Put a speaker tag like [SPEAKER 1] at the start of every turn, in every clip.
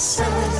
[SPEAKER 1] sun.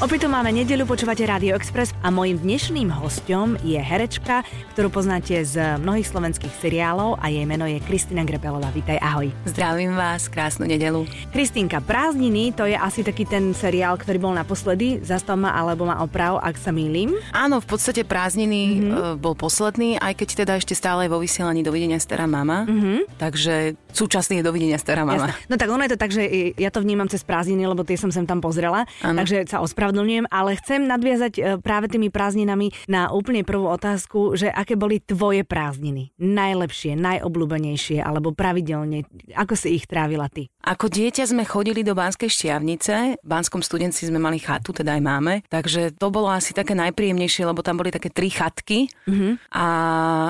[SPEAKER 1] Opäť tu máme nedelu, počúvate Radio Express a mojim dnešným hostom je herečka, ktorú poznáte z mnohých slovenských seriálov a jej meno je Kristina Grebelová. Vítaj, ahoj.
[SPEAKER 2] Zdravím vás, krásnu nedelu.
[SPEAKER 1] Kristínka, Prázdniny, to je asi taký ten seriál, ktorý bol naposledy. Zastav ma alebo ma oprav, ak sa mýlim.
[SPEAKER 2] Áno, v podstate Prázdniny mm-hmm. bol posledný, aj keď teda ešte stále je vo vysielaní Dovidenia stará mama. Mm-hmm. Takže súčasný je Dovidenia stará mama.
[SPEAKER 1] Jasne. No tak ono je to tak, že ja to vnímam cez prázdniny, lebo tie som sem tam pozrela. Ano. Takže sa ospravedlňujem, ale chcem nadviazať e, práve tými prázdninami na úplne prvú otázku, že aké boli tvoje prázdniny? Najlepšie, najobľúbenejšie alebo pravidelne? Ako si ich trávila ty?
[SPEAKER 2] Ako dieťa sme chodili do Banskej šťavnice, v Banskom studenci sme mali chatu, teda aj máme, takže to bolo asi také najpríjemnejšie, lebo tam boli také tri chatky mm-hmm. a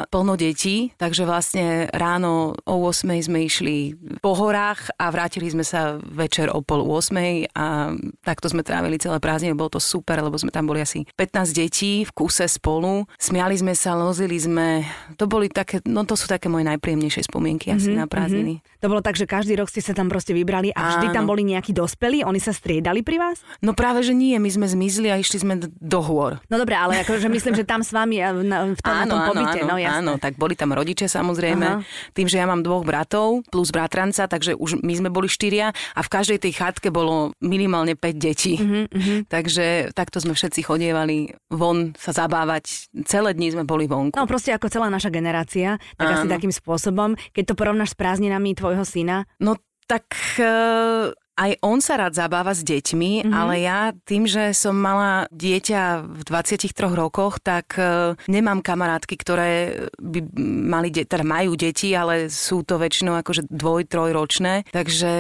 [SPEAKER 2] plno detí, takže vlastne ráno o 8 sme išli po horách a vrátili sme sa večer o pol 8 a takto sme trávili celé prázdniny, bolo to super, lebo sme tam boli asi 15 detí v kuse spolu, smiali sme sa, lozili sme, to boli také, no to sú také moje najpríjemnejšie spomienky asi mm-hmm, na prázdniny.
[SPEAKER 1] Mm-hmm. To bolo tak, že každý rok ste sa tam proste vybrali a vždy Áno. tam boli nejakí dospelí, oni sa striedali pri vás?
[SPEAKER 2] No práve, že nie, my sme zmizli a išli sme do hôr.
[SPEAKER 1] No dobre, ale akože myslím, že tam s vami na, v tom, áno, na tom pobyte,
[SPEAKER 2] áno,
[SPEAKER 1] no jasné.
[SPEAKER 2] Áno, tak boli tam rodiče samozrejme, Aha. tým, že ja mám dvoch bratov plus bratranca, takže už my sme boli štyria a v každej tej chatke bolo minimálne 5 detí. Uh-huh, uh-huh. Takže takto sme všetci chodievali von sa zabávať. Celé dni sme boli vonku.
[SPEAKER 1] No proste ako celá naša generácia, tak Áno. asi takým spôsobom. Keď to porovnáš s prázdninami tvojho syna?
[SPEAKER 2] No tak uh, aj on sa rád zabáva s deťmi, mm-hmm. ale ja tým, že som mala dieťa v 23 rokoch, tak uh, nemám kamarátky, ktoré by mali, de- teda majú deti, ale sú to väčšinou akože dvoj, trojročné, takže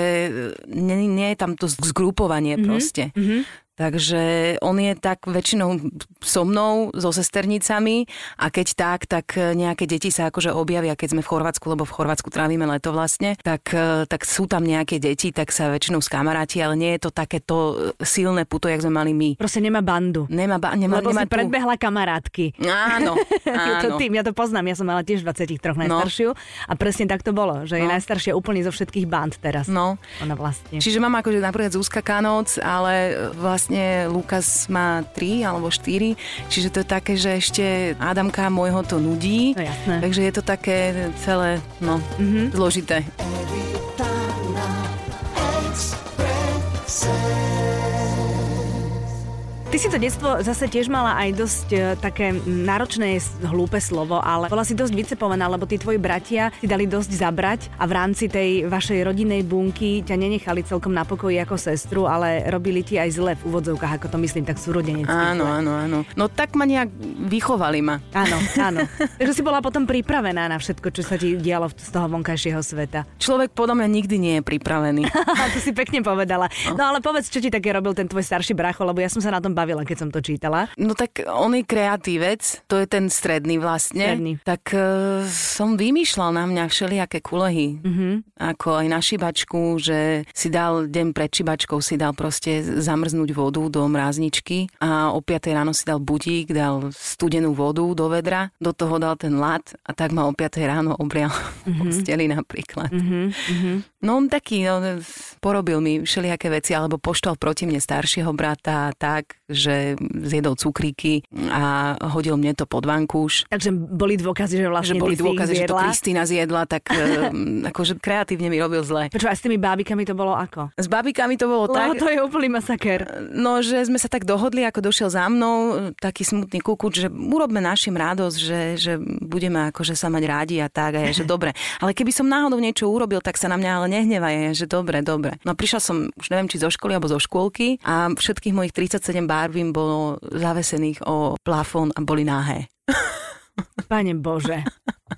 [SPEAKER 2] nie, nie je tam to zgrupovanie mm-hmm. proste. Mm-hmm. Takže on je tak väčšinou so mnou, so sesternicami a keď tak, tak nejaké deti sa akože objavia, keď sme v Chorvátsku, lebo v Chorvátsku trávime leto vlastne, tak, tak sú tam nejaké deti, tak sa väčšinou skamaráti, ale nie je to takéto silné puto, jak sme mali my.
[SPEAKER 1] Proste nemá bandu.
[SPEAKER 2] Nemá, ba- nemá,
[SPEAKER 1] lebo
[SPEAKER 2] nemá
[SPEAKER 1] si tu... predbehla kamarátky.
[SPEAKER 2] Áno, áno.
[SPEAKER 1] to tým, ja to poznám, ja som mala tiež 23 najstaršiu no. a presne tak to bolo, že no. je najstaršia úplne zo všetkých band teraz.
[SPEAKER 2] No.
[SPEAKER 1] Ona vlastne.
[SPEAKER 2] Čiže mám akože napríklad Zuzka Kanoc, ale vlastne vlastne Lukas má 3 alebo 4, čiže to je také, že ešte Adamka môjho to nudí.
[SPEAKER 1] No jasné.
[SPEAKER 2] Takže je to také celé, no, mm-hmm. zložité.
[SPEAKER 1] Ty si to detstvo zase tiež mala aj dosť uh, také náročné, hlúpe slovo, ale bola si dosť vycepovaná, lebo tí tvoji bratia si dali dosť zabrať a v rámci tej vašej rodinnej bunky ťa nenechali celkom na pokoji ako sestru, ale robili ti aj zle v úvodzovkách, ako to myslím, tak súrodenec.
[SPEAKER 2] Áno, áno, áno. No tak ma nejak vychovali ma.
[SPEAKER 1] Áno, áno. Takže si bola potom pripravená na všetko, čo sa ti dialo z toho vonkajšieho sveta.
[SPEAKER 2] Človek podľa mňa nikdy nie je pripravený.
[SPEAKER 1] to si pekne povedala. No. no ale povedz, čo ti také robil ten tvoj starší bracho, lebo ja som sa na tom bavila, keď som to čítala.
[SPEAKER 2] No tak on je kreatívec, to je ten stredný vlastne.
[SPEAKER 1] Stredný.
[SPEAKER 2] Tak uh, som vymýšľal na mňa všelijaké kulehy. Mm-hmm. Ako aj na šibačku, že si dal deň pred šibačkou, si dal proste zamrznúť vodu do mrázničky a o 5 ráno si dal budík, dal studenú vodu do vedra, do toho dal ten lat a tak ma o 5 ráno obrial mm-hmm. posteli napríklad. Mm-hmm. No on taký, no, porobil mi všelijaké veci, alebo poštal proti mne staršieho brata tak, že zjedol cukríky a hodil mne to pod vankúš.
[SPEAKER 1] Takže boli dôkazy, že vlastne
[SPEAKER 2] že boli dôkazy,
[SPEAKER 1] že
[SPEAKER 2] to Kristýna zjedla, tak eh, akože kreatívne mi robil zle.
[SPEAKER 1] Prečo, a s tými bábikami to bolo ako?
[SPEAKER 2] S bábikami to bolo
[SPEAKER 1] Lebo
[SPEAKER 2] tak...
[SPEAKER 1] to je úplný masaker.
[SPEAKER 2] No, že sme sa tak dohodli, ako došiel za mnou, taký smutný kukuč, že urobme našim radosť, že, že budeme akože sa mať rádi a tak. A ja, že dobre. Ale keby som náhodou niečo urobil, tak sa na mňa ale nehnevaj, že dobre, dobre. No prišla som, už neviem, či zo školy alebo zo škôlky a všetkých mojich 37 barbím bolo zavesených o plafón a boli náhé.
[SPEAKER 1] Pane Bože.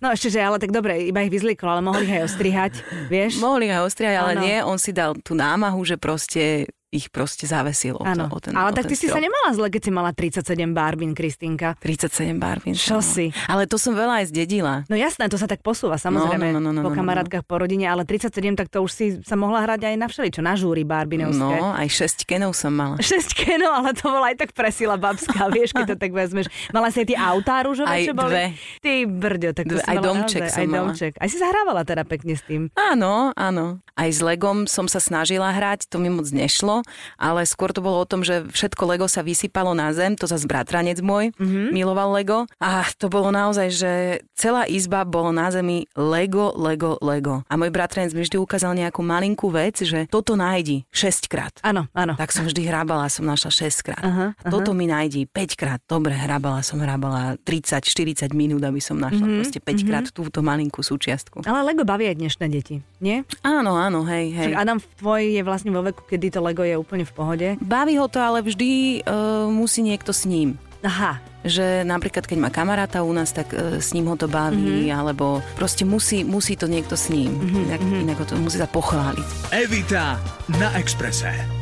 [SPEAKER 1] No ešte, že ale tak dobre, iba ich vyzlikol, ale mohli ich aj ostrihať, vieš?
[SPEAKER 2] Mohli ich aj ostrihať, ale ano. nie, on si dal tú námahu, že proste ich proste zavesilo.
[SPEAKER 1] Áno,
[SPEAKER 2] ten,
[SPEAKER 1] ale tak ty strop. si sa nemala zle, keď si mala 37 barbín, Kristýnka.
[SPEAKER 2] 37 barbín.
[SPEAKER 1] Čo no. si?
[SPEAKER 2] Ale to som veľa aj zdedila.
[SPEAKER 1] No jasné, to sa tak posúva, samozrejme, no, no, no, no, po no, kamarátkach, po rodine, ale 37, tak to už si sa mohla hrať aj na všeličo, na žúry barbinovské.
[SPEAKER 2] No, aj 6 kenov som mala.
[SPEAKER 1] 6 kenov, ale to bola aj tak presila babská, vieš, keď to tak vezmeš. Mala si aj tie autá rúžové,
[SPEAKER 2] aj
[SPEAKER 1] čo boli?
[SPEAKER 2] Dve.
[SPEAKER 1] Ty brďo, tak to
[SPEAKER 2] dve, aj domček
[SPEAKER 1] naozaj, aj
[SPEAKER 2] mala.
[SPEAKER 1] domček. Aj si zahrávala teda pekne s tým.
[SPEAKER 2] Áno, áno. Aj s Legom som sa snažila hrať, to mi moc nešlo ale skôr to bolo o tom, že všetko Lego sa vysypalo na zem, to zase bratranec môj mm-hmm. miloval Lego a to bolo naozaj, že celá izba bolo na zemi Lego, Lego, Lego. A môj bratranec mi vždy ukázal nejakú malinkú vec, že toto nájdi 6 krát.
[SPEAKER 1] Áno, áno.
[SPEAKER 2] Tak som vždy hrábala, som našla 6 krát. Uh-huh, a toto mi nájdi 5 krát. Dobre, hrábala som, hrábala 30-40 minút, aby som našla mm-hmm. proste 5 krát mm-hmm. túto malinkú súčiastku.
[SPEAKER 1] Ale Lego baví aj dnešné deti, nie?
[SPEAKER 2] Áno, áno, hej, hej.
[SPEAKER 1] Čiže Adam tvoj je vlastne vo veku, kedy to Lego je úplne v pohode.
[SPEAKER 2] Baví ho to, ale vždy uh, musí niekto s ním.
[SPEAKER 1] Aha.
[SPEAKER 2] Že napríklad, keď má kamaráta u nás, tak uh, s ním ho to baví, mm-hmm. alebo proste musí, musí to niekto s ním. Mm-hmm. Inak, mm-hmm. inak ho to musí sa pochváliť.
[SPEAKER 3] Evita na Exprese.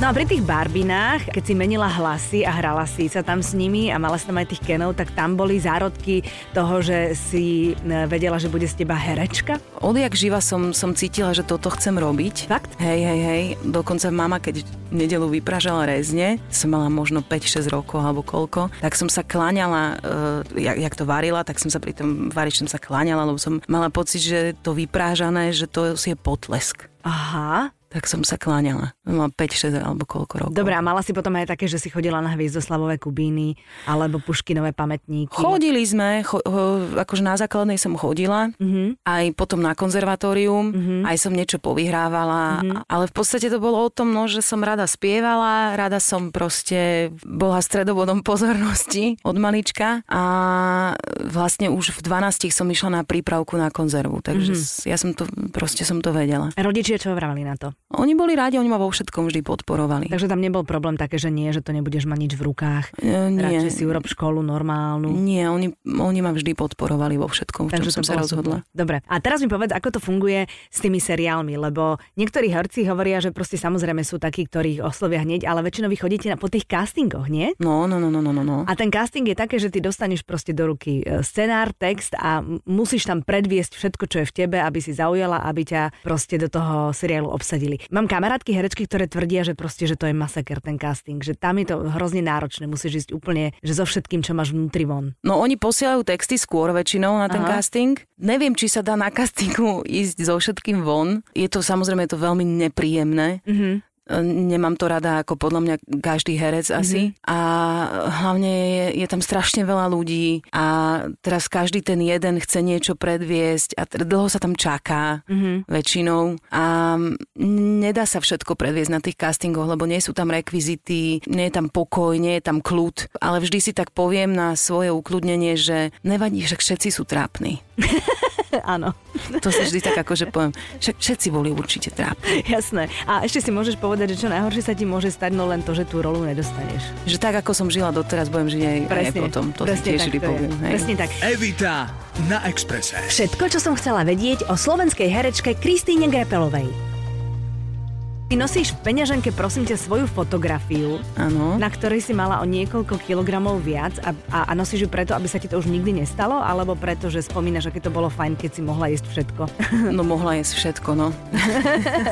[SPEAKER 1] No a pri tých barbinách, keď si menila hlasy a hrala si sa tam s nimi a mala si tam aj tých kenov, tak tam boli zárodky toho, že si e, vedela, že bude z teba herečka?
[SPEAKER 2] Odjak živa som, som cítila, že toto chcem robiť.
[SPEAKER 1] Fakt?
[SPEAKER 2] Hej, hej, hej. Dokonca mama, keď nedelu vypražala rezne, som mala možno 5-6 rokov alebo koľko, tak som sa kláňala, uh, jak, jak to varila, tak som sa pri tom varičnom sa kláňala, lebo som mala pocit, že to vyprážané, že to je potlesk.
[SPEAKER 1] Aha
[SPEAKER 2] tak som sa kláňala. Mám 5, 6 alebo koľko rokov.
[SPEAKER 1] Dobre, a mala si potom aj také, že si chodila na hviezdoslavové kubíny alebo puškinové pamätníky?
[SPEAKER 2] Chodili sme, cho, akože na základnej som chodila, uh-huh. aj potom na konzervatórium, uh-huh. aj som niečo povyhrávala, uh-huh. ale v podstate to bolo o tom, no, že som rada spievala, rada som proste bola stredobodom pozornosti od malička a vlastne už v 12 som išla na prípravku na konzervu, takže uh-huh. ja som to, proste som to vedela.
[SPEAKER 1] Rodičia čo vravali na to?
[SPEAKER 2] Oni boli rádi, oni ma vo všetkom vždy podporovali.
[SPEAKER 1] Takže tam nebol problém také, že nie, že to nebudeš mať nič v rukách. E, nie. Radšej si urob školu normálnu.
[SPEAKER 2] Nie, oni, oni ma vždy podporovali vo všetkom, v čom som sa rozhodla.
[SPEAKER 1] Super. Dobre, a teraz mi povedz, ako to funguje s tými seriálmi, lebo niektorí herci hovoria, že proste samozrejme sú takí, ktorých oslovia hneď, ale väčšinou vy chodíte na, po tých castingoch, nie?
[SPEAKER 2] No, no, no, no, no, no.
[SPEAKER 1] A ten casting je také, že ty dostaneš proste do ruky e, scenár, text a musíš tam predviesť všetko, čo je v tebe, aby si zaujala, aby ťa proste do toho seriálu obsadili. Mám kamarátky herečky, ktoré tvrdia, že proste, že to je masaker ten casting, že tam je to hrozne náročné, musíš ísť úplne, že so všetkým, čo máš vnútri von.
[SPEAKER 2] No oni posielajú texty skôr väčšinou na ten Aha. casting. Neviem, či sa dá na castingu ísť so všetkým von. Je to samozrejme je to veľmi nepríjemné. Mm-hmm nemám to rada ako podľa mňa každý herec asi. Mm-hmm. A hlavne je, je tam strašne veľa ľudí a teraz každý ten jeden chce niečo predviesť a dlho sa tam čaká mm-hmm. väčšinou a nedá sa všetko predviesť na tých castingoch, lebo nie sú tam rekvizity, nie je tam pokoj, nie je tam kľud, ale vždy si tak poviem na svoje ukludnenie, že nevadí, že všetci sú trápni.
[SPEAKER 1] Áno.
[SPEAKER 2] To si vždy tak akože poviem. Však všetci boli určite trápni.
[SPEAKER 1] Jasné. A ešte si môžeš povedať, že čo najhoršie sa ti môže stať, no len to, že tú rolu nedostaneš.
[SPEAKER 2] Že tak, ako som žila doteraz, budem žiť aj, presne, aj potom. To presne si tiež tak, poviem. Hej.
[SPEAKER 1] Presne tak.
[SPEAKER 3] Evita na Exprese.
[SPEAKER 1] Všetko, čo som chcela vedieť o slovenskej herečke Kristýne Grepelovej. Ty nosíš v peňaženke, prosím ťa, svoju fotografiu,
[SPEAKER 2] ano.
[SPEAKER 1] na ktorej si mala o niekoľko kilogramov viac a, a, a nosíš ju preto, aby sa ti to už nikdy nestalo, alebo preto, že spomínaš, aké to bolo fajn, keď si mohla jesť všetko?
[SPEAKER 2] No mohla jesť všetko, no.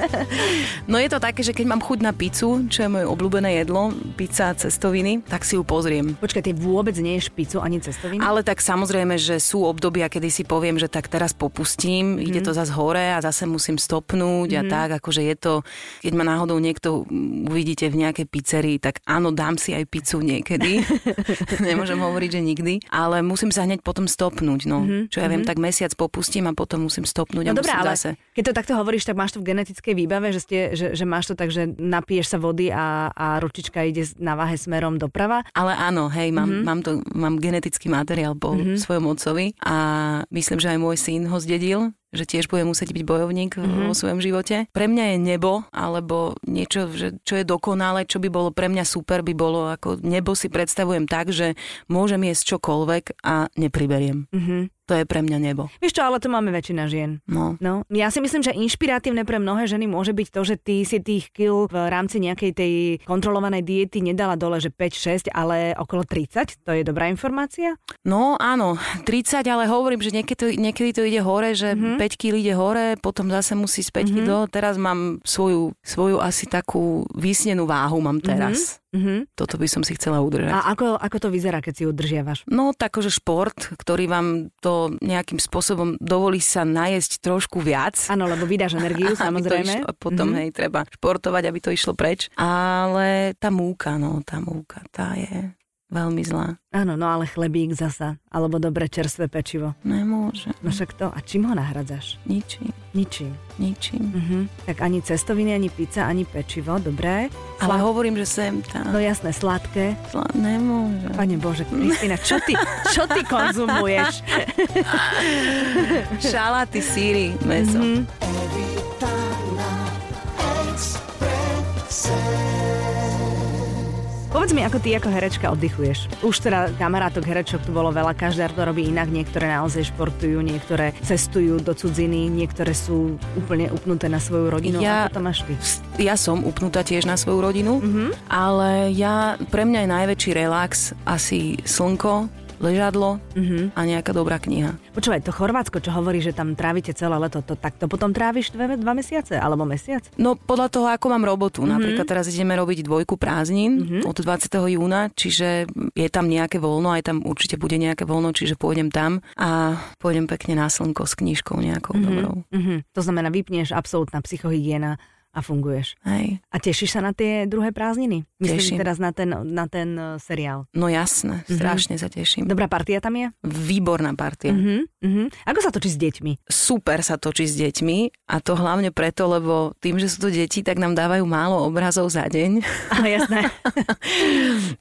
[SPEAKER 2] no je to také, že keď mám chuť na pizzu, čo je moje obľúbené jedlo, pizza a cestoviny, tak si ju pozriem.
[SPEAKER 1] Počkaj, ty vôbec nie ješ pizzu ani cestoviny?
[SPEAKER 2] Ale tak samozrejme, že sú obdobia, kedy si poviem, že tak teraz popustím, mm. ide mhm. to zase hore a zase musím stopnúť mm. a mhm. tak, akože je to, keď ma náhodou niekto uvidíte v nejakej pizzerii, tak áno, dám si aj pizzu niekedy. Nemôžem hovoriť, že nikdy. Ale musím sa hneď potom stopnúť. No. Mm-hmm. Čo ja viem, mhm. tak mesiac popustím a potom musím stopnúť no a dobré, ale zase.
[SPEAKER 1] Keď to takto hovoríš, tak máš to v genetickej výbave, že, ste, že, že máš to tak, že napiješ sa vody a, a ručička ide na váhe smerom doprava.
[SPEAKER 2] Ale áno, hej, mám, mm-hmm. mám, to, mám genetický materiál po mm-hmm. svojom otcovi a myslím, že aj môj syn ho zdedil že tiež bude musieť byť bojovník mm-hmm. vo svojom živote. Pre mňa je nebo, alebo niečo, že, čo je dokonalé, čo by bolo pre mňa super, by bolo ako nebo si predstavujem tak, že môžem jesť čokoľvek a nepriberiem. Mm-hmm to je pre mňa nebo.
[SPEAKER 1] Vieš čo, ale to máme väčšina žien.
[SPEAKER 2] No.
[SPEAKER 1] no. Ja si myslím, že inšpiratívne pre mnohé ženy môže byť to, že ty si tých kil v rámci nejakej tej kontrolovanej diety nedala dole, že 5-6, ale okolo 30. To je dobrá informácia?
[SPEAKER 2] No áno, 30, ale hovorím, že niekedy to, niekedy to ide hore, že mm-hmm. 5 kg ide hore, potom zase musí späť mm-hmm. do. Teraz mám svoju, svoju asi takú vysnenú váhu mám teraz. Mm-hmm.
[SPEAKER 1] Mhm.
[SPEAKER 2] Toto by som si chcela udržať.
[SPEAKER 1] A ako, ako to vyzerá, keď si udržiavaš?
[SPEAKER 2] No, takože šport, ktorý vám to nejakým spôsobom dovolí sa najesť trošku viac.
[SPEAKER 1] Áno, lebo vydáš energiu, samozrejme.
[SPEAKER 2] išlo, potom,
[SPEAKER 1] Mhm.
[SPEAKER 2] hej, treba športovať, aby to išlo preč. Ale tá múka, no, tá múka, tá je veľmi zlá.
[SPEAKER 1] Áno, no ale chlebík zasa, alebo dobre čerstvé pečivo.
[SPEAKER 2] Nemôže.
[SPEAKER 1] No však to, a čím ho nahradzáš?
[SPEAKER 2] Ničím,
[SPEAKER 1] Ničím.
[SPEAKER 2] ničím.
[SPEAKER 1] Mhm. Tak ani cestoviny, ani pizza, ani pečivo, dobré.
[SPEAKER 2] Ale
[SPEAKER 1] Slad-
[SPEAKER 2] hovorím, že sem tá.
[SPEAKER 1] No jasné, sladké.
[SPEAKER 2] Zlá, nemôže.
[SPEAKER 1] Pane Bože, Kristina, čo ty, čo ty konzumuješ?
[SPEAKER 2] Šaláty, síry, meso.
[SPEAKER 1] Mhm. Povedz mi, ako ty ako herečka oddychuješ. Už teda kamarátok herečok tu bolo veľa, každá to robí inak, niektoré naozaj športujú, niektoré cestujú do cudziny, niektoré sú úplne upnuté na svoju rodinu.
[SPEAKER 2] Ja-
[SPEAKER 1] Ako to máš ty?
[SPEAKER 2] Ja som upnutá tiež na svoju rodinu,
[SPEAKER 1] Mhm.
[SPEAKER 2] ale ja, pre mňa je najväčší relax asi slnko, ležadlo
[SPEAKER 1] Mhm.
[SPEAKER 2] a nejaká dobrá kniha.
[SPEAKER 1] Počúvaj, to Chorvátsko, čo hovorí, že tam trávite celé leto, to, tak to potom tráviš dve, dva mesiace alebo mesiac?
[SPEAKER 2] No podľa toho, ako mám robotu.
[SPEAKER 1] Mhm.
[SPEAKER 2] Napríklad teraz ideme robiť dvojku prázdnin od 20. júna, čiže je tam nejaké voľno, aj tam určite bude nejaké voľno, čiže pôjdem tam a pôjdem pekne na slnko s knižkou nejakou dobrou.
[SPEAKER 1] Mhm. To znamená, vypneš absolútna psychohygiena a funguješ.
[SPEAKER 2] Hej.
[SPEAKER 1] A tešíš sa na tie druhé prázdniny? Myslím
[SPEAKER 2] Teším.
[SPEAKER 1] teraz na ten, na ten uh, seriál.
[SPEAKER 2] No jasné,
[SPEAKER 1] Mhm.
[SPEAKER 2] strašne sa teším.
[SPEAKER 1] Dobrá partia tam je?
[SPEAKER 2] Výborná partia.
[SPEAKER 1] Mhm. Mhm. Ako sa točí s deťmi?
[SPEAKER 2] super sa točí s deťmi a to hlavne preto, lebo tým, že sú to deti, tak nám dávajú málo obrazov za deň.
[SPEAKER 1] Ale jasné.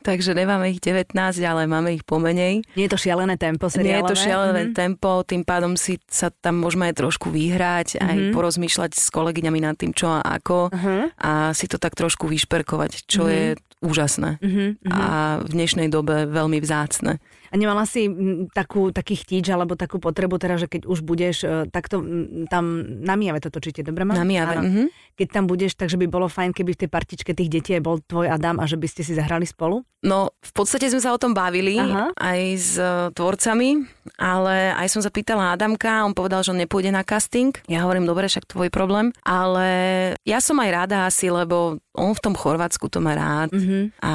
[SPEAKER 2] Takže nemáme ich 19, ale máme ich pomenej.
[SPEAKER 1] Nie je to šialené tempo seriálové?
[SPEAKER 2] Nie je to šialené
[SPEAKER 1] Mhm.
[SPEAKER 2] tempo, tým pádom si sa tam môžeme aj trošku vyhrať, aj
[SPEAKER 1] Mhm.
[SPEAKER 2] porozmýšľať s kolegyňami nad tým, čo a ako
[SPEAKER 1] Mhm.
[SPEAKER 2] a si to tak trošku vyšperkovať, čo je úžasné.
[SPEAKER 1] Mhm.
[SPEAKER 2] A v dnešnej dobe veľmi vzácne.
[SPEAKER 1] A nemala si takú, taký chtíč alebo takú potrebu teda, že keď už budeš e, takto tam na Mijave to točíte, dobre mám?
[SPEAKER 2] Na Mijave, mhm.
[SPEAKER 1] Keď tam budeš, takže by bolo fajn, keby v tej partičke tých detí bol tvoj Adam a že by ste si zahrali spolu?
[SPEAKER 2] No, v podstate sme sa o tom bavili
[SPEAKER 1] Aha.
[SPEAKER 2] aj s e, tvorcami, ale aj som zapýtala Adamka, on povedal, že on nepôjde na casting. Ja hovorím, dobre, však tvoj problém. Ale ja som aj rada asi, lebo on v tom Chorvátsku to má rád
[SPEAKER 1] Mhm.
[SPEAKER 2] a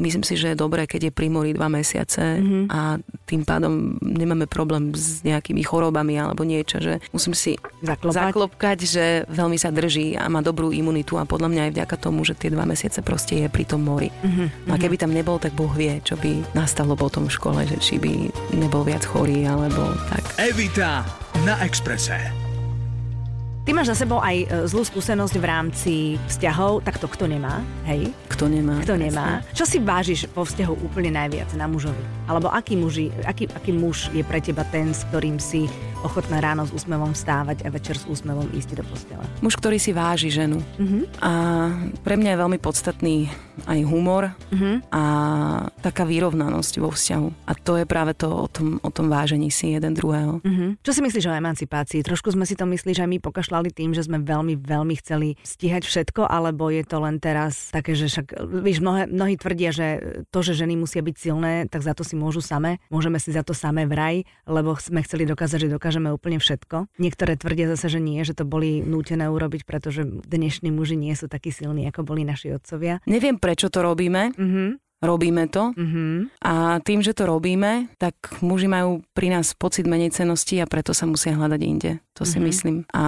[SPEAKER 2] myslím si, že je dobré, keď je pri mori dva mesiace
[SPEAKER 1] Mhm.
[SPEAKER 2] a tým pádom nemáme problém s nejakými chorobami alebo niečo, že musím si
[SPEAKER 1] Zaklopať.
[SPEAKER 2] zaklopkať, že veľmi sa drží a má dobrú imunitu a podľa mňa aj vďaka tomu, že tie dva mesiace proste je pri tom mori.
[SPEAKER 1] Mhm.
[SPEAKER 2] No a keby tam nebol, tak Boh vie, čo by nastalo potom v škole, že či by nebol viac chorý, alebo tak.
[SPEAKER 3] Evita na Exprese.
[SPEAKER 1] Ty máš za sebou aj e, zlú skúsenosť v rámci vzťahov, tak to kto nemá, hej?
[SPEAKER 2] Kto nemá?
[SPEAKER 1] Kto nemá? Čo si vážiš vo vzťahu úplne najviac na mužovi? Alebo aký, muži, aký, aký muž je pre teba ten, s ktorým si ochotná ráno s úsmevom vstávať a večer s úsmevom ísť do postele?
[SPEAKER 2] Muž, ktorý si váži ženu.
[SPEAKER 1] Mhm.
[SPEAKER 2] A pre mňa je veľmi podstatný aj humor
[SPEAKER 1] Mhm.
[SPEAKER 2] a taká vyrovnanosť vo vzťahu. A to je práve to o tom, o tom vážení si jeden druhého.
[SPEAKER 1] Mhm. Čo si myslíš o emancipácii? Trošku sme si to myslí, že my pokašľali tým, že sme veľmi, veľmi chceli stíhať všetko, alebo je to len teraz také, že však, víš, mnohé, mnohí tvrdia, že to, že ženy musia byť silné, tak za to si môžu same. Môžeme si za to same vraj, lebo sme chceli dokázať, že dokážeme úplne všetko. Niektoré tvrdia zase, že nie, že to boli nútené urobiť, pretože dnešní muži nie sú takí silní, ako boli naši otcovia.
[SPEAKER 2] Neviem, prečo to robíme.
[SPEAKER 1] Mhm.
[SPEAKER 2] Robíme to.
[SPEAKER 1] Mhm.
[SPEAKER 2] A tým, že to robíme, tak muži majú pri nás pocit menej cenosti a preto sa musia hľadať inde. To si
[SPEAKER 1] Mhm.
[SPEAKER 2] myslím. A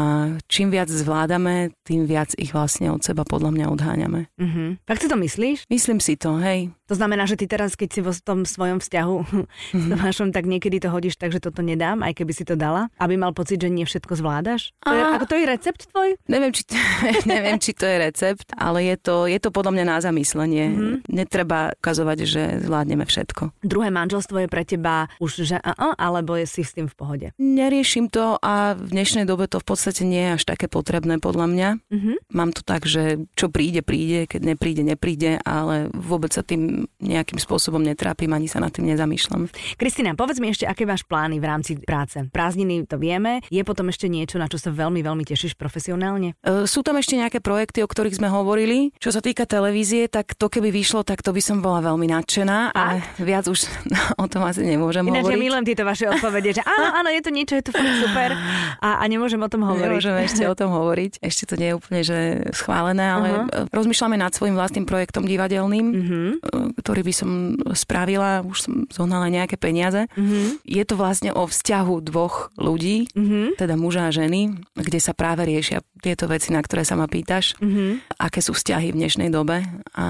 [SPEAKER 2] čím viac zvládame, tým viac ich vlastne od seba podľa mňa odháňame.
[SPEAKER 1] Mhm. Tak si to myslíš?
[SPEAKER 2] Myslím si to, hej.
[SPEAKER 1] To znamená, že ty teraz, keď si vo tom svojom vzťahu s Tomášom, tak niekedy to hodíš tak, že toto nedám, aj keby si to dala, aby mal pocit, že nie všetko zvládaš? To je,
[SPEAKER 2] A-
[SPEAKER 1] ako to je recept tvoj?
[SPEAKER 2] Neviem či, neviem, či to je recept, ale je to, je to podľa mňa na zamyslenie.
[SPEAKER 1] Mhm.
[SPEAKER 2] Netreba ukazovať, že zvládneme všetko.
[SPEAKER 1] Druhé manželstvo je pre teba už, že a alebo je si s tým v pohode?
[SPEAKER 2] Neriešim to a v dnešnej dobe to v podstate nie je až také potrebné podľa mňa.
[SPEAKER 1] Mhm.
[SPEAKER 2] Mám to tak, že čo príde, príde, keď nepríde, nepríde, ale vôbec sa tým nejakým spôsobom netrápim, ani sa nad tým nezamýšľam.
[SPEAKER 1] Kristina, povedz mi ešte, aké máš plány v rámci práce. Prázdniny to vieme, je potom ešte niečo, na čo sa veľmi, veľmi tešíš profesionálne?
[SPEAKER 2] E, Sú tam ešte nejaké projekty, o ktorých sme hovorili. Čo sa týka televízie, tak to keby vyšlo, tak to by som bola bola veľmi nadšená a viac už o tom asi nemôžem
[SPEAKER 1] Ináč ja
[SPEAKER 2] hovoriť.
[SPEAKER 1] milujem tieto vaše odpovede, že áno, áno, je to niečo, je to fakt super a, a nemôžem o tom hovoriť.
[SPEAKER 2] Nemôžeme ešte o tom hovoriť. Ešte to nie je úplne že schválené, ale uh-huh. rozmýšľame nad svojím vlastným projektom divadelným, uh-huh. ktorý by som spravila, už som zohnala nejaké peniaze. Uh-huh. Je to vlastne o vzťahu dvoch ľudí, uh-huh. teda muža a ženy, kde sa práve riešia tieto veci, na ktoré sa ma pýtaš, uh-huh. aké sú vzťahy v dnešnej dobe a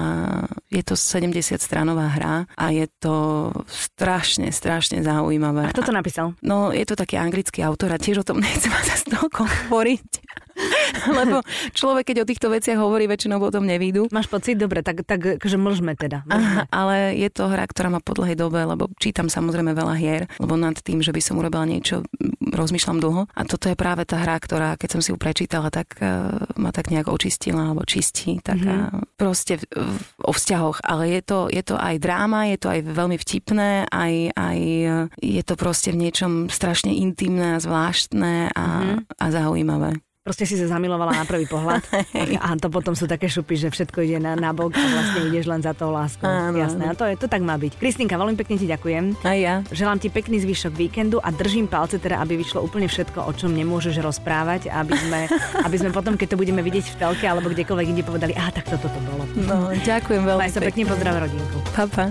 [SPEAKER 2] je to 70 stranová hra a je to strašne, strašne zaujímavé.
[SPEAKER 1] A kto to napísal?
[SPEAKER 2] No, je to taký anglický autor a tiež o tom nechcem sa toľko hovoriť. Lebo človek, keď o týchto veciach hovorí, väčšinou potom nevídu.
[SPEAKER 1] Máš pocit? Dobre, tak, tak že mlžme teda. Mlžme.
[SPEAKER 2] Aha, ale je to hra, ktorá má po dlhej dobe, lebo čítam samozrejme veľa hier, lebo nad tým, že by som urobila niečo, rozmýšľam dlho. A toto je práve tá hra, ktorá, keď som si ju prečítala, tak uh, ma tak nejak očistila, alebo čistí. Tak mm-hmm. proste v, v, o vzťahoch. Ale je to, je to aj dráma, je to aj veľmi vtipné, aj, aj je to proste v niečom strašne intimné a zvláštne a, mm-hmm. a zaujímavé.
[SPEAKER 1] Proste si sa zamilovala na prvý pohľad. a to potom sú také šupy, že všetko ide na, na bok a vlastne ideš len za tou láskou.
[SPEAKER 2] Áno.
[SPEAKER 1] Jasné, a to, je, to tak má byť. Kristinka, veľmi pekne ti ďakujem.
[SPEAKER 2] Aj ja.
[SPEAKER 1] Želám ti pekný zvyšok víkendu a držím palce teda, aby vyšlo úplne všetko, o čom nemôžeš rozprávať, aby sme, aby sme potom, keď to budeme vidieť v telke alebo kdekoľvek inde povedali, a tak toto to bolo.
[SPEAKER 2] No, ďakujem veľmi
[SPEAKER 1] Maj sa pekne, pozdrav rodinku.
[SPEAKER 2] Pa, pa.